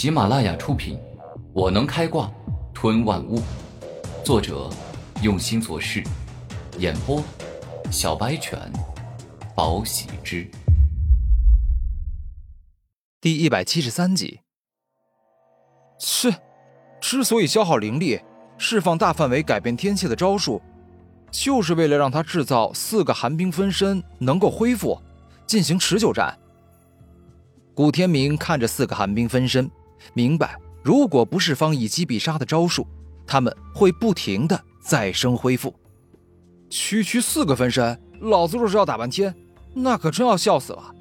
喜马拉雅出品，《我能开挂吞万物》，作者用心做事，演播小白犬，宝喜之，第一百七十三集。是，之所以消耗灵力，释放大范围改变天气的招数，就是为了让他制造四个寒冰分身能够恢复，进行持久战。古天明看着四个寒冰分身。明白，如果不释放一击必杀的招数，他们会不停的再生恢复。区区四个分身，老子若是要打半天，那可真要笑死了。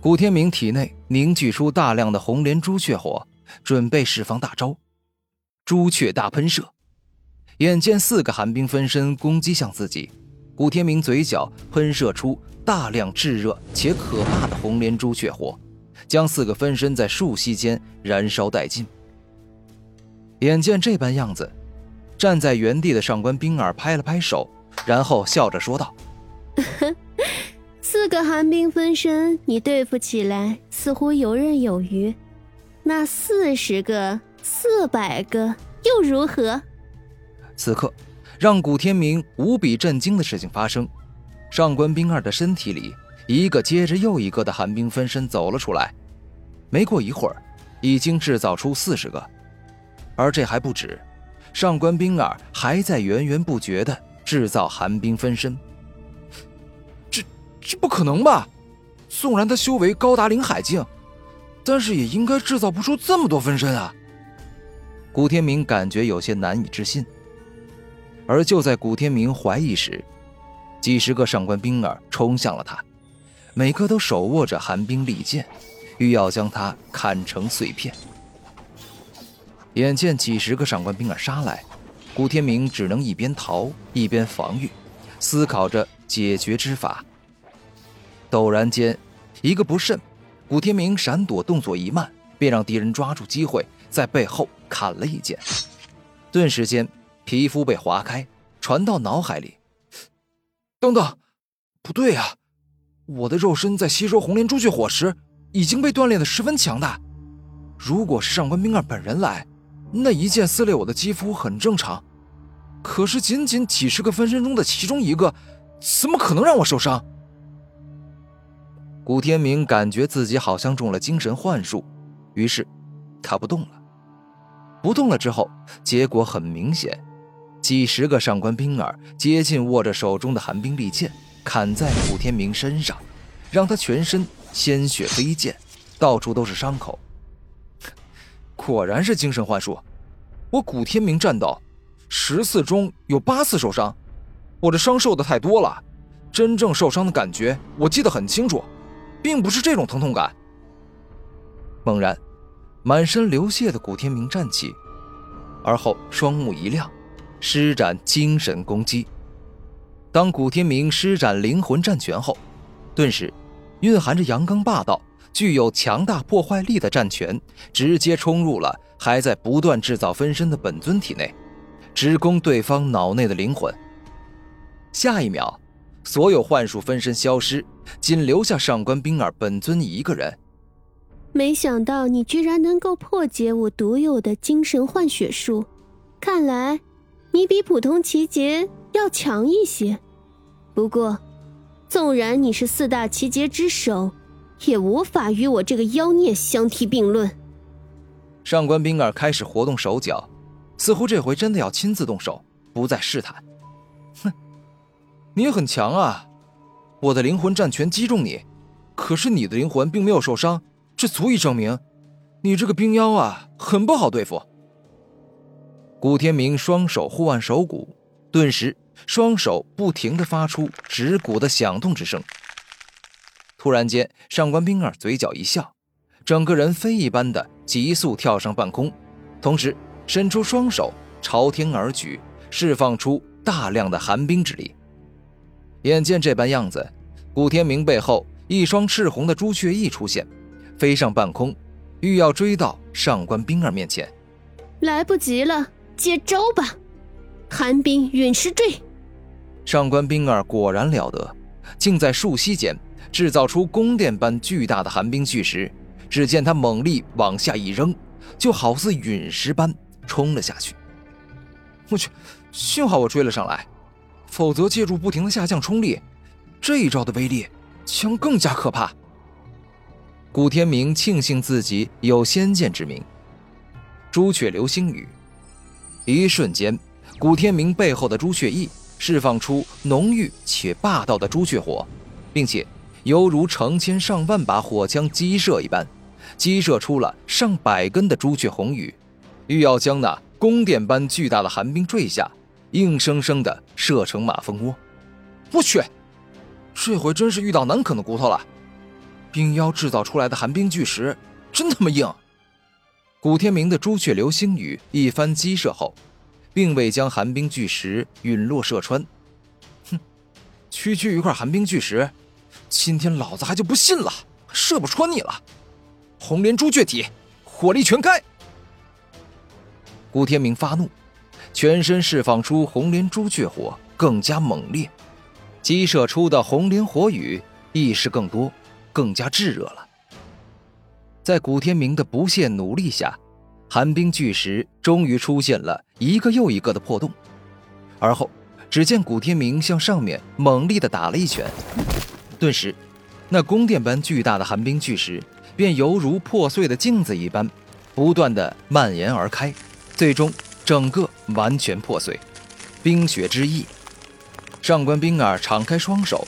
古天明体内凝聚出大量的红莲朱雀火，准备释放大招——朱雀大喷射。眼见四个寒冰分身攻击向自己，古天明嘴角喷射出大量炙热且可怕的红莲朱雀火。将四个分身在瞬息间燃烧殆尽。眼见这般样子，站在原地的上官冰儿拍了拍手，然后笑着说道：“四个寒冰分身，你对付起来似乎游刃有余。那四十个、四百个又如何？”此刻，让古天明无比震惊的事情发生：上官冰儿的身体里。一个接着又一个的寒冰分身走了出来，没过一会儿，已经制造出四十个，而这还不止，上官冰儿还在源源不绝的制造寒冰分身。这这不可能吧？纵然他修为高达灵海境，但是也应该制造不出这么多分身啊！古天明感觉有些难以置信。而就在古天明怀疑时，几十个上官冰儿冲向了他。每个都手握着寒冰利剑，欲要将他砍成碎片。眼见几十个上官兵儿杀来，古天明只能一边逃一边防御，思考着解决之法。陡然间，一个不慎，古天明闪躲动作一慢，便让敌人抓住机会在背后砍了一剑，顿时间皮肤被划开，传到脑海里。等等，不对呀！我的肉身在吸收红莲朱雀火时，已经被锻炼的十分强大。如果是上官冰儿本人来，那一剑撕裂我的肌肤很正常。可是仅仅几十个分身中的其中一个，怎么可能让我受伤？古天明感觉自己好像中了精神幻术，于是他不动了。不动了之后，结果很明显，几十个上官冰儿接近握着手中的寒冰利剑。砍在古天明身上，让他全身鲜血飞溅，到处都是伤口。果然是精神幻术，我古天明战斗十次中有八次受伤，我这伤受的太多了，真正受伤的感觉我记得很清楚，并不是这种疼痛感。猛然，满身流血的古天明站起，而后双目一亮，施展精神攻击。当古天明施展灵魂战拳后，顿时，蕴含着阳刚霸道、具有强大破坏力的战拳直接冲入了还在不断制造分身的本尊体内，直攻对方脑内的灵魂。下一秒，所有幻术分身消失，仅留下上官冰儿本尊一个人。没想到你居然能够破解我独有的精神换血术，看来你比普通奇杰要强一些。不过，纵然你是四大奇杰之首，也无法与我这个妖孽相提并论。上官冰儿开始活动手脚，似乎这回真的要亲自动手，不再试探。哼，你也很强啊！我的灵魂战拳击中你，可是你的灵魂并没有受伤，这足以证明，你这个冰妖啊，很不好对付。古天明双手护腕手骨，顿时。双手不停地发出指骨的响动之声。突然间，上官冰儿嘴角一笑，整个人飞一般的急速跳上半空，同时伸出双手朝天而举，释放出大量的寒冰之力。眼见这般样子，古天明背后一双赤红的朱雀翼出现，飞上半空，欲要追到上官冰儿面前。来不及了，接招吧！寒冰陨石坠。上官冰儿果然了得，竟在数息间制造出宫殿般巨大的寒冰巨石，只见他猛力往下一扔，就好似陨石般冲了下去。我去，幸好我追了上来，否则借助不停的下降冲力，这一招的威力将更加可怕。古天明庆幸自己有先见之明。朱雀流星雨，一瞬间，古天明背后的朱雀翼释放出浓郁且霸道的朱雀火，并且犹如成千上万把火枪激射一般，激射出了上百根的朱雀红羽，欲要将那宫殿般巨大的寒冰坠下，硬生生的射成马蜂窝。我去，这回真是遇到难啃的骨头了！冰妖制造出来的寒冰巨石真他妈硬！古天明的朱雀流星雨一番激射后，并未将寒冰巨石陨落射穿。哼，区区一块寒冰巨石，今天老子还就不信了，射不穿你了！红莲朱雀体，火力全开！古天明发怒，全身释放出红莲朱雀火，更加猛烈，激射出的红莲火雨亦是更多，更加炙热了。在古天明的不懈努力下，寒冰巨石终于出现了一个又一个的破洞。而后，只见古天明向上面猛力的打了一拳，顿时，那宫殿般巨大的寒冰巨石便犹如破碎的镜子一般，不断的蔓延而开，最终整个完全破碎。冰雪之翼，上官冰儿敞开双手，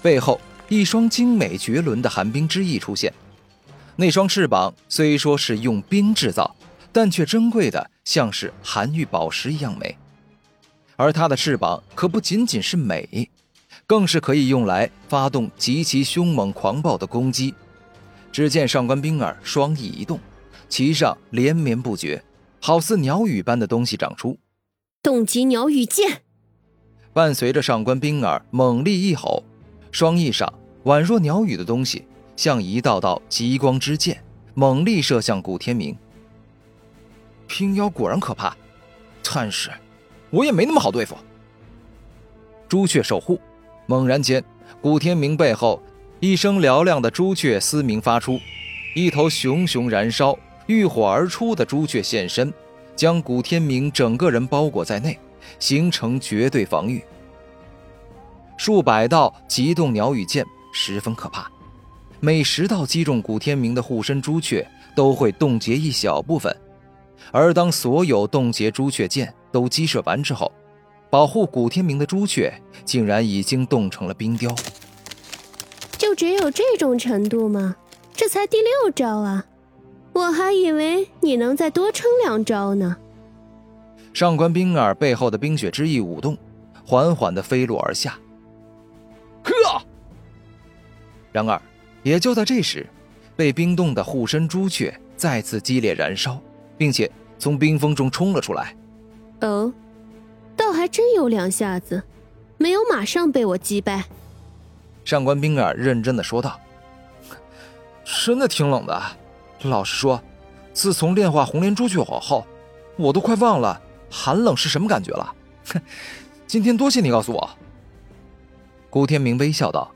背后一双精美绝伦的寒冰之翼出现。那双翅膀虽说是用冰制造，但却珍贵的像是寒玉宝石一样美。而它的翅膀可不仅仅是美，更是可以用来发动极其凶猛狂暴的攻击。只见上官冰儿双翼一动，其上连绵不绝，好似鸟羽般的东西长出。冻极鸟羽剑，伴随着上官冰儿猛力一吼，双翼上宛若鸟羽的东西。像一道道极光之箭，猛力射向古天明。冰妖果然可怕，但是我也没那么好对付。朱雀守护，猛然间，古天明背后一声嘹亮的朱雀嘶鸣发出，一头熊熊燃烧、浴火而出的朱雀现身，将古天明整个人包裹在内，形成绝对防御。数百道极冻鸟羽箭十分可怕。每十道击中古天明的护身朱雀，都会冻结一小部分。而当所有冻结朱雀剑都击射完之后，保护古天明的朱雀竟然已经冻成了冰雕。就只有这种程度吗？这才第六招啊！我还以为你能再多撑两招呢。上官冰儿背后的冰雪之翼舞动，缓缓的飞落而下。呵！然而。也就在这时，被冰冻的护身朱雀再次激烈燃烧，并且从冰封中冲了出来。哦，倒还真有两下子，没有马上被我击败。上官冰儿认真的说道：“真的挺冷的，老实说，自从炼化红莲朱雀火后，我都快忘了寒冷是什么感觉了。哼，今天多谢你告诉我。”古天明微笑道。